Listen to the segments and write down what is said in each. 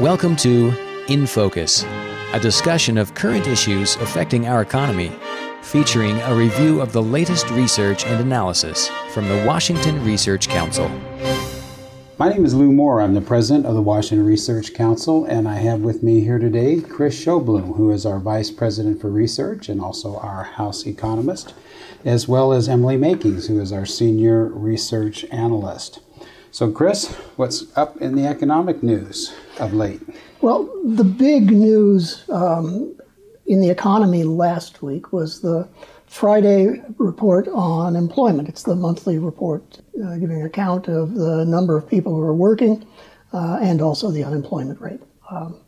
Welcome to In Focus, a discussion of current issues affecting our economy, featuring a review of the latest research and analysis from the Washington Research Council. My name is Lou Moore. I'm the president of the Washington Research Council, and I have with me here today Chris Sjoblom, who is our vice president for research and also our house economist, as well as Emily Makings, who is our senior research analyst. So, Chris, what's up in the economic news of late? Well, the big news um, in the economy last week was the Friday report on employment. It's the monthly report uh, giving account of the number of people who are working uh, and also the unemployment rate. Um,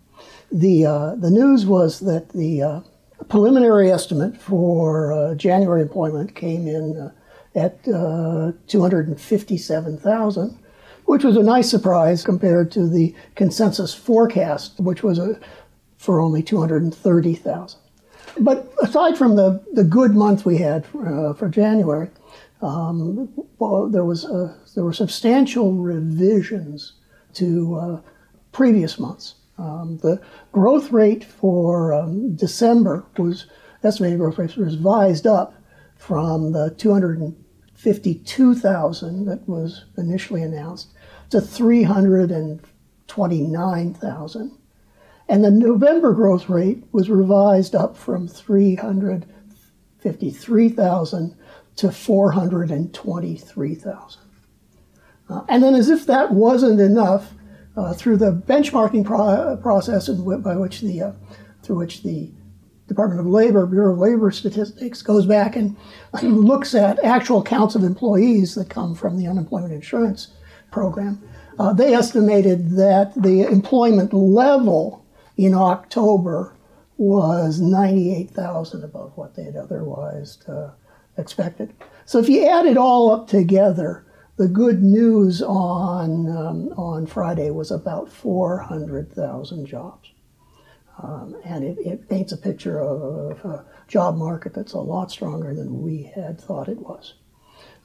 the, uh, the news was that the uh, preliminary estimate for uh, January employment came in uh, at 257,000 which was a nice surprise compared to the consensus forecast, which was a, for only 230,000. But aside from the, the good month we had uh, for January, um, well, there was a, there were substantial revisions to uh, previous months. Um, the growth rate for um, December was estimated growth rate was revised up from the 252,000 that was initially announced to 329,000. And the November growth rate was revised up from 353,000 to 423,000. Uh, and then, as if that wasn't enough, uh, through the benchmarking pro- process by which the, uh, through which the Department of Labor, Bureau of Labor Statistics goes back and looks at actual counts of employees that come from the unemployment insurance program. Uh, they estimated that the employment level in October was 98,000 above what they had otherwise uh, expected. So if you add it all up together, the good news on, um, on Friday was about 400,000 jobs. Um, and it, it, paints a picture of, of, a job market that's a lot stronger than we had thought it was.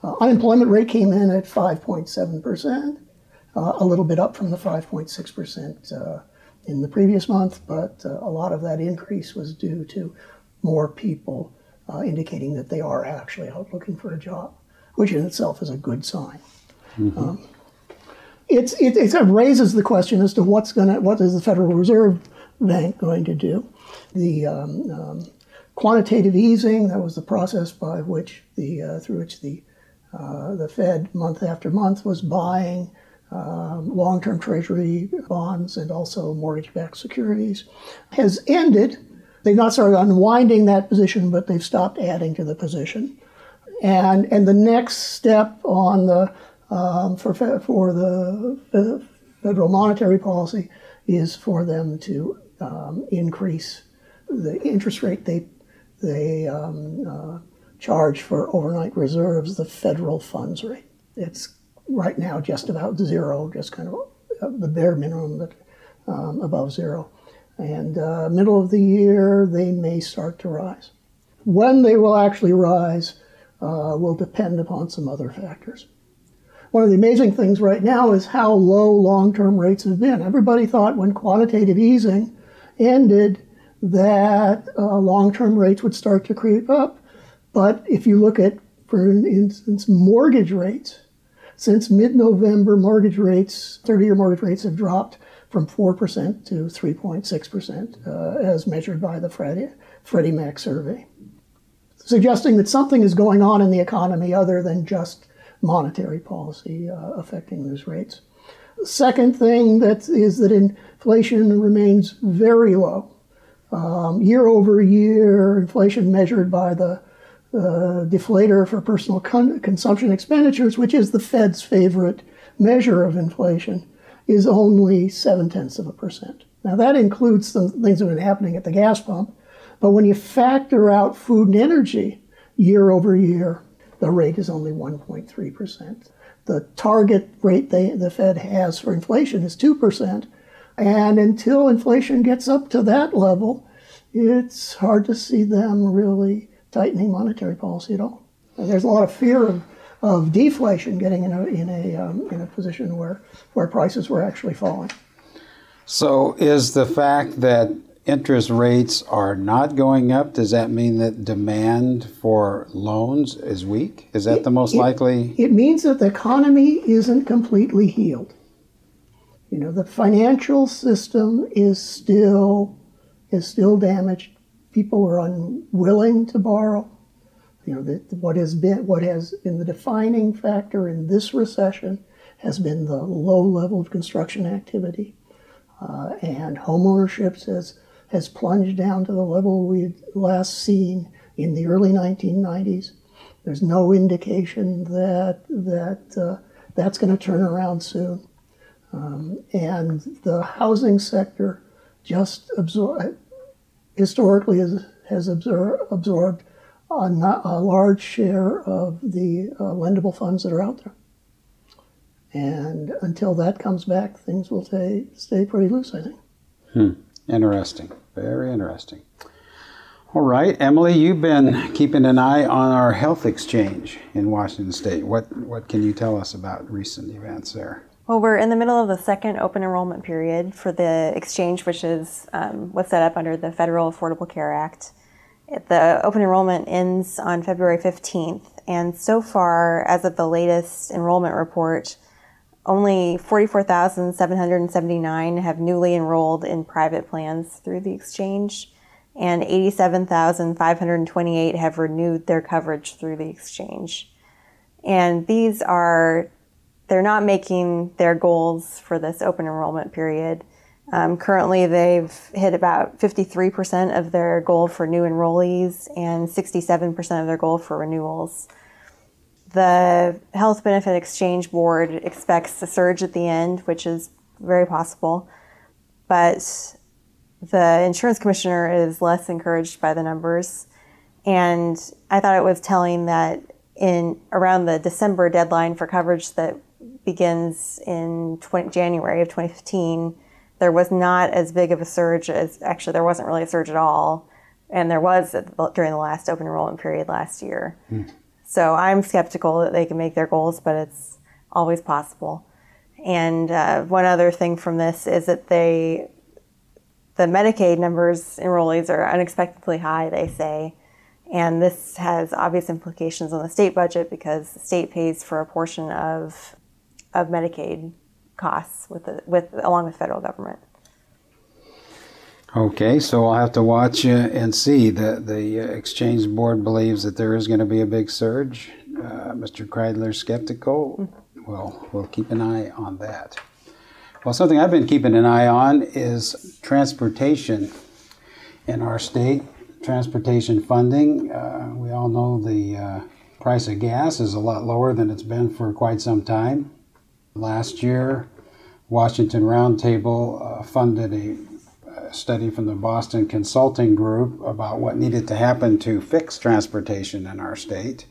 Uh, unemployment rate came in at 5.7%, uh, a little bit up from the 5.6% uh, in the previous month, but uh, a lot of that increase was due to more people uh, indicating that they are actually out looking for a job, which in itself is a good sign. Mm-hmm. Um, it's, it, it raises the question as to what's going to, what is the Federal Reserve Bank going to do? The um, um, quantitative easing, that was the process by which the, uh, through which the, the Fed month after month was buying um, long term treasury bonds and also mortgage backed securities, has ended. They've not started unwinding that position, but they've stopped adding to the position. And, and the next step on the, um, for, for the federal monetary policy is for them to um, increase the interest rate they, they um, uh, charge for overnight reserves, the federal funds rate. It's right now just about zero, just kind of uh, the bare minimum, but um, above zero. And uh, middle of the year, they may start to rise. When they will actually rise uh, will depend upon some other factors. One of the amazing things right now is how low long term rates have been. Everybody thought when quantitative easing ended that uh, long term rates would start to creep up. But if you look at, for instance, mortgage rates, since mid November, mortgage rates, 30 year mortgage rates have dropped from 4% to 3.6%, uh, as measured by the Freddie, Freddie Mac survey, suggesting that something is going on in the economy other than just monetary policy uh, affecting those rates. The second thing that is that inflation remains very low. Um, year over year, inflation measured by the uh, deflator for personal con- consumption expenditures, which is the Fed's favorite measure of inflation, is only seven tenths of a percent. Now, that includes some things that have been happening at the gas pump, but when you factor out food and energy year over year, the rate is only 1.3%. The target rate they, the Fed has for inflation is 2%. And until inflation gets up to that level, it's hard to see them really tightening monetary policy at all. There's a lot of fear of, of deflation getting in a, in, a, um, in a position where, where prices were actually falling. So, is the fact that interest rates are not going up, does that mean that demand for loans is weak? Is that it, the most it, likely? It means that the economy isn't completely healed. You know, the financial system is still is still damaged. People are unwilling to borrow. You know, the, what has been what has been the defining factor in this recession has been the low level of construction activity, uh, and homeownership has has plunged down to the level we last seen in the early 1990s. There's no indication that that uh, that's going to turn around soon, um, and the housing sector just absor- historically has, has absor- absorbed a, not, a large share of the uh, lendable funds that are out there. And until that comes back, things will stay, stay pretty loose, I think. Hmm. Interesting. Very interesting. All right, Emily, you've been keeping an eye on our health exchange in Washington State. What, what can you tell us about recent events there? Well, we're in the middle of the second open enrollment period for the exchange, which is um, what's set up under the Federal Affordable Care Act. The open enrollment ends on February 15th, and so far, as of the latest enrollment report, only 44,779 have newly enrolled in private plans through the exchange, and 87,528 have renewed their coverage through the exchange. And these are, they're not making their goals for this open enrollment period. Um, currently, they've hit about 53% of their goal for new enrollees and 67% of their goal for renewals. The Health Benefit Exchange Board expects a surge at the end, which is very possible, but the insurance commissioner is less encouraged by the numbers. And I thought it was telling that in around the December deadline for coverage that begins in 20, January of 2015, there was not as big of a surge as actually there wasn't really a surge at all, and there was during the last open enrollment period last year. Mm. So I'm skeptical that they can make their goals, but it's always possible. And uh, one other thing from this is that they, the Medicaid numbers enrollees are unexpectedly high, they say. And this has obvious implications on the state budget because the state pays for a portion of, of Medicaid costs with, the, with along with federal government. Okay, so I'll have to watch uh, and see. The, the uh, Exchange Board believes that there is going to be a big surge. Uh, Mr. Kreidler's skeptical. Mm-hmm. Well, we'll keep an eye on that. Well, something I've been keeping an eye on is transportation in our state, transportation funding. Uh, we all know the uh, price of gas is a lot lower than it's been for quite some time. Last year, Washington Roundtable uh, funded a study from the Boston Consulting Group about what needed to happen to fix transportation in our state.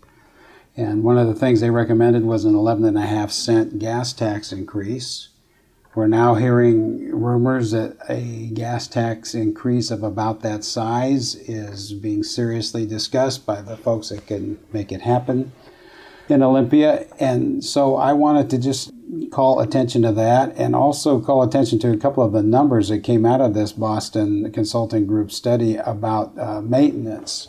And one of the things they recommended was an 11.5 cent gas tax increase. We're now hearing rumors that a gas tax increase of about that size is being seriously discussed by the folks that can make it happen in Olympia. And so I wanted to just call attention to that and also call attention to a couple of the numbers that came out of this Boston Consulting Group study about uh, maintenance.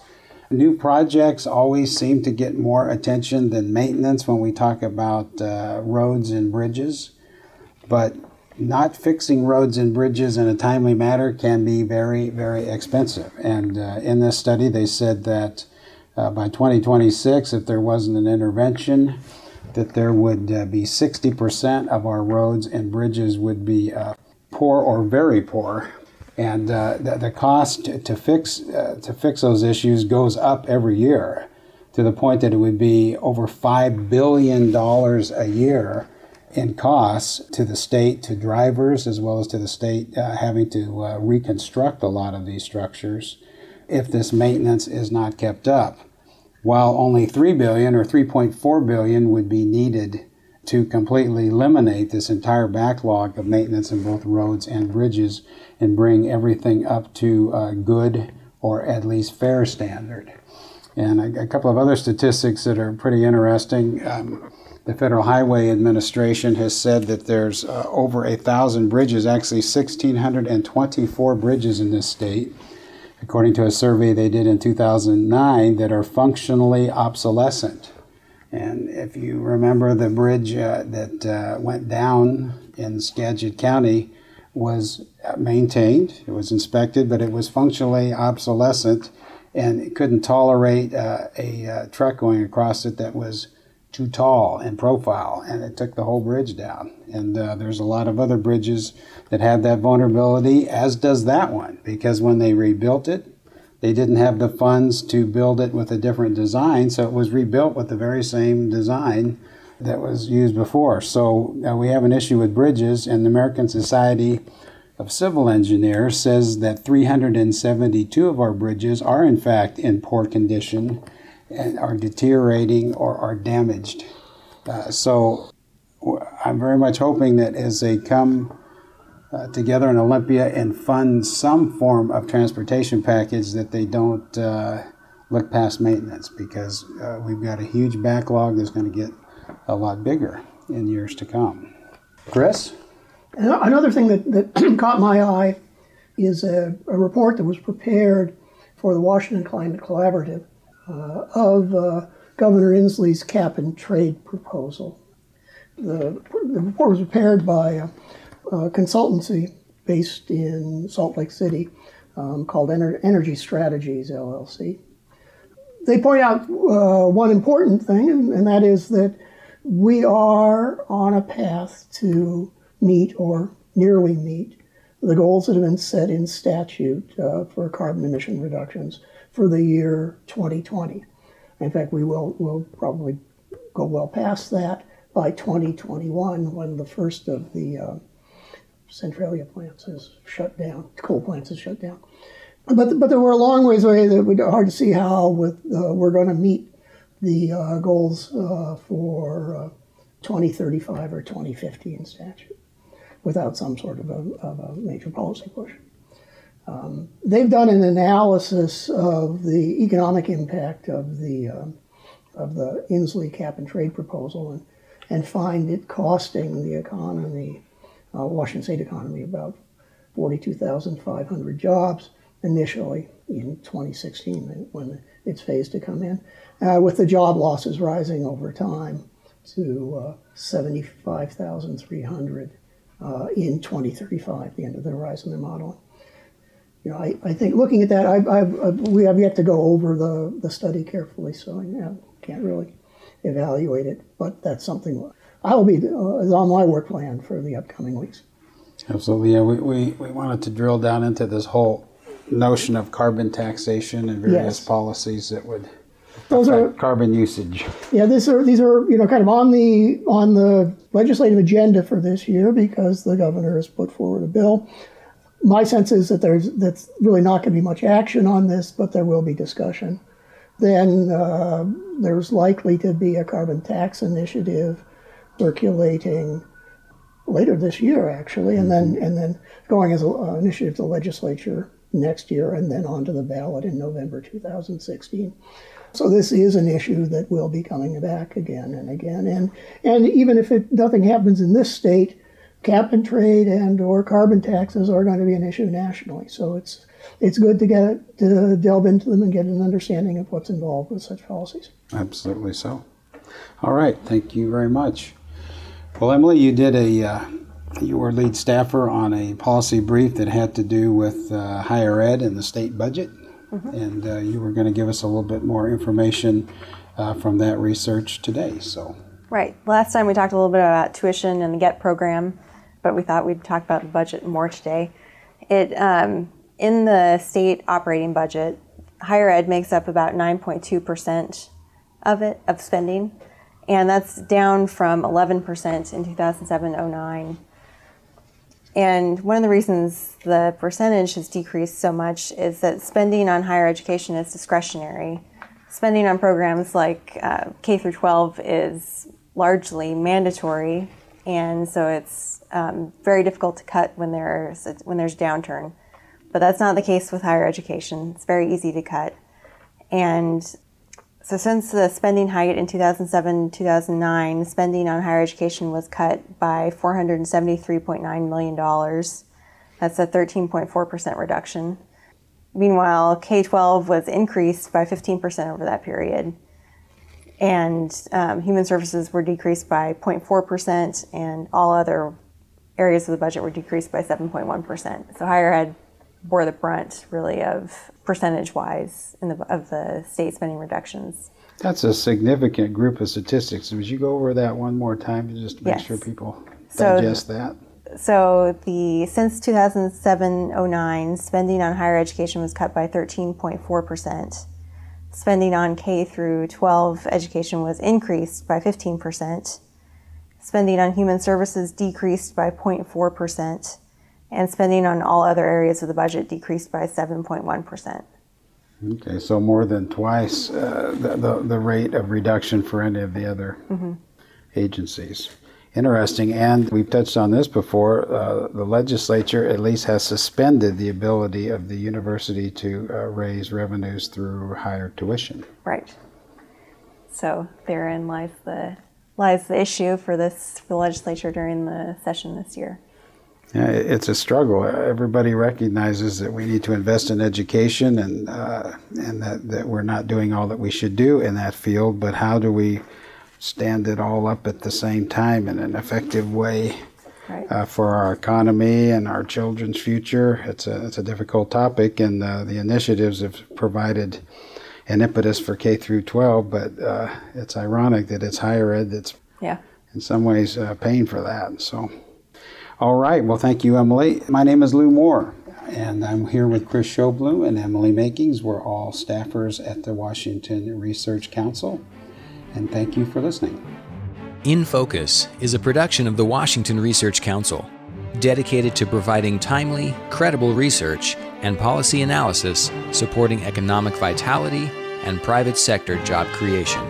New projects always seem to get more attention than maintenance when we talk about uh, roads and bridges, but not fixing roads and bridges in a timely manner can be very, very expensive. And uh, in this study, they said that uh, by 2026, if there wasn't an intervention, that there would uh, be 60% of our roads and bridges would be uh, poor or very poor. And uh, the, the, cost to, to fix, uh, to fix those issues goes up every year to the point that it would be over $5 billion a year in costs to the state, to drivers, as well as to the state uh, having to reconstruct a lot of these structures if this maintenance is not kept up while only 3 billion or 3.4 billion would be needed to completely eliminate this entire backlog of maintenance in both roads and bridges and bring everything up to a good or at least fair standard. And a, a couple of other statistics that are pretty interesting. Um, the Federal Highway Administration has said that there's uh, over a thousand bridges, actually 1,624 bridges in this state, according to a survey they did in 2009, that are functionally obsolescent. And if you remember, the bridge uh, that uh, went down in Skagit County was maintained, it was inspected, but it was functionally obsolescent and it couldn't tolerate uh, a uh, truck going across it that was too tall in profile, and it took the whole bridge down. And uh, there's a lot of other bridges that have that vulnerability, as does that one, because when they rebuilt it, they didn't have the funds to build it with a different design, so it was rebuilt with the very same design that was used before. So uh, we have an issue with bridges, and the American Society of Civil Engineers says that 372 of our bridges are in fact in poor condition and are deteriorating or are damaged. Uh, so I'm very much hoping that as they come uh, together in Olympia and fund some form of transportation package, that they don't uh, look past maintenance because uh, we've got a huge backlog that's going to get a lot bigger in years to come. Chris? Another thing that, that caught my eye is a, a, report that was prepared for the Washington Climate Collaborative of uh, Governor Inslee's cap and trade proposal. The, the report was prepared by a, a, consultancy based in Salt Lake City um, called Ener- Energy Strategies LLC. They point out uh, one important thing, and, and that is that we are on a path to meet or nearly meet the goals that have been set in statute uh, for carbon emission reductions for the year 2020. In fact, we will will probably go well past that by 2021 when the first of the uh, Centralia plants is shut down, coal plants is shut down. But, but there were a long ways away that be hard to see how with uh, we're going to meet the uh, goals uh, for uh, 2035 or 2050 in statute without some sort of a, of a major policy push. Um, they've done an analysis of the economic impact of the uh, of the Inslee cap and trade proposal and, and find it costing the economy, uh, Washington state economy, about 42,500 jobs initially in 2016 when it's phased to come in, uh, with the job losses rising over time to uh, 75,300 uh, in 2035, the end of the horizon they're modeling you know, I, I think looking at that, I've, I've, we have yet to go over the, the study carefully, so I can't really evaluate it. But that's something I will be uh, on my work plan for the upcoming weeks. Absolutely, yeah. We, we, we wanted to drill down into this whole notion of carbon taxation and various yes. policies that would those are carbon usage. Yeah, these are these are you know kind of on the on the legislative agenda for this year because the governor has put forward a bill my sense is that there's that's really not going to be much action on this, but there will be discussion. Then uh, there's likely to be a carbon tax initiative circulating later this year, actually, and then and then going as an initiative to the legislature next year, and then onto the ballot in November 2016. So this is an issue that will be coming back again and again, and and even if it, nothing happens in this state cap and trade and or carbon taxes are going to be an issue nationally. So it's it's good to get to delve into them and get an understanding of what's involved with such policies. Absolutely so. All right, thank you very much. Well, Emily, you did a uh, you were lead staffer on a policy brief that had to do with uh, higher ed and the state budget, mm-hmm. and uh, you were going to give us a little bit more information uh, from that research today. So. Right. Last time we talked a little bit about tuition and the GET program but we thought we'd talk about the budget more today. It um, in the state operating budget, higher ed makes up about 9.2 percent of it of spending, and that's down from 11 percent in 2007-09. And one of the reasons the percentage has decreased so much is that spending on higher education is discretionary. Spending on programs like uh, K through 12 is largely mandatory, and so it's um, very difficult to cut when there's when there's downturn. But that's not the case with higher education. It's very easy to cut, and So, since the spending height in 2007 2009, spending on higher education was cut by $473.9 million. That's a 13.4% reduction. Meanwhile, K 12 was increased by 15% over that period. And um, human services were decreased by 0.4%, and all other areas of the budget were decreased by 7.1%. So higher ed bore the brunt, really, of percentage wise in the, of the state spending reductions. That's a significant group of statistics. Would you go over that one more time to just make yes. sure people so, digest that? So the since 2007-09, spending on higher education was cut by 13.4 percent. Spending on K through 12 education was increased by 15 percent. Spending on human services decreased by 0.4 percent, and spending on all other areas of the budget decreased by 7.1 percent. Okay, so more than twice uh, the, the, the, rate of reduction for any of the other mm-hmm. agencies. Interesting, and we've touched on this before. Uh, the legislature at least has suspended the ability of the university to uh, raise revenues through higher tuition. Right. So therein lies the lies the issue for this for the legislature during the session this year. Yeah, it's a struggle. Everybody recognizes that we need to invest in education and uh, and that, that we're not doing all that we should do in that field. But how do we stand it all up at the same time in an effective way right. uh, for our economy and our children's future? It's a it's a difficult topic, and uh, the initiatives have provided an impetus for K through 12. But uh, it's ironic that it's higher ed that's yeah. in some ways uh, paying for that. So. All right. Well, thank you, Emily. My name is Lou Moore, and I'm here with Chris Sjoblom and Emily Makings. We're all staffers at the Washington Research Council, and thank you for listening. In Focus is a production of the Washington Research Council, dedicated to providing timely, credible research and policy analysis supporting economic vitality and private sector job creation.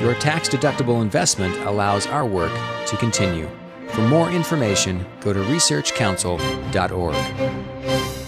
Your tax deductible investment allows our work to continue. For more information, go to researchcouncil.org.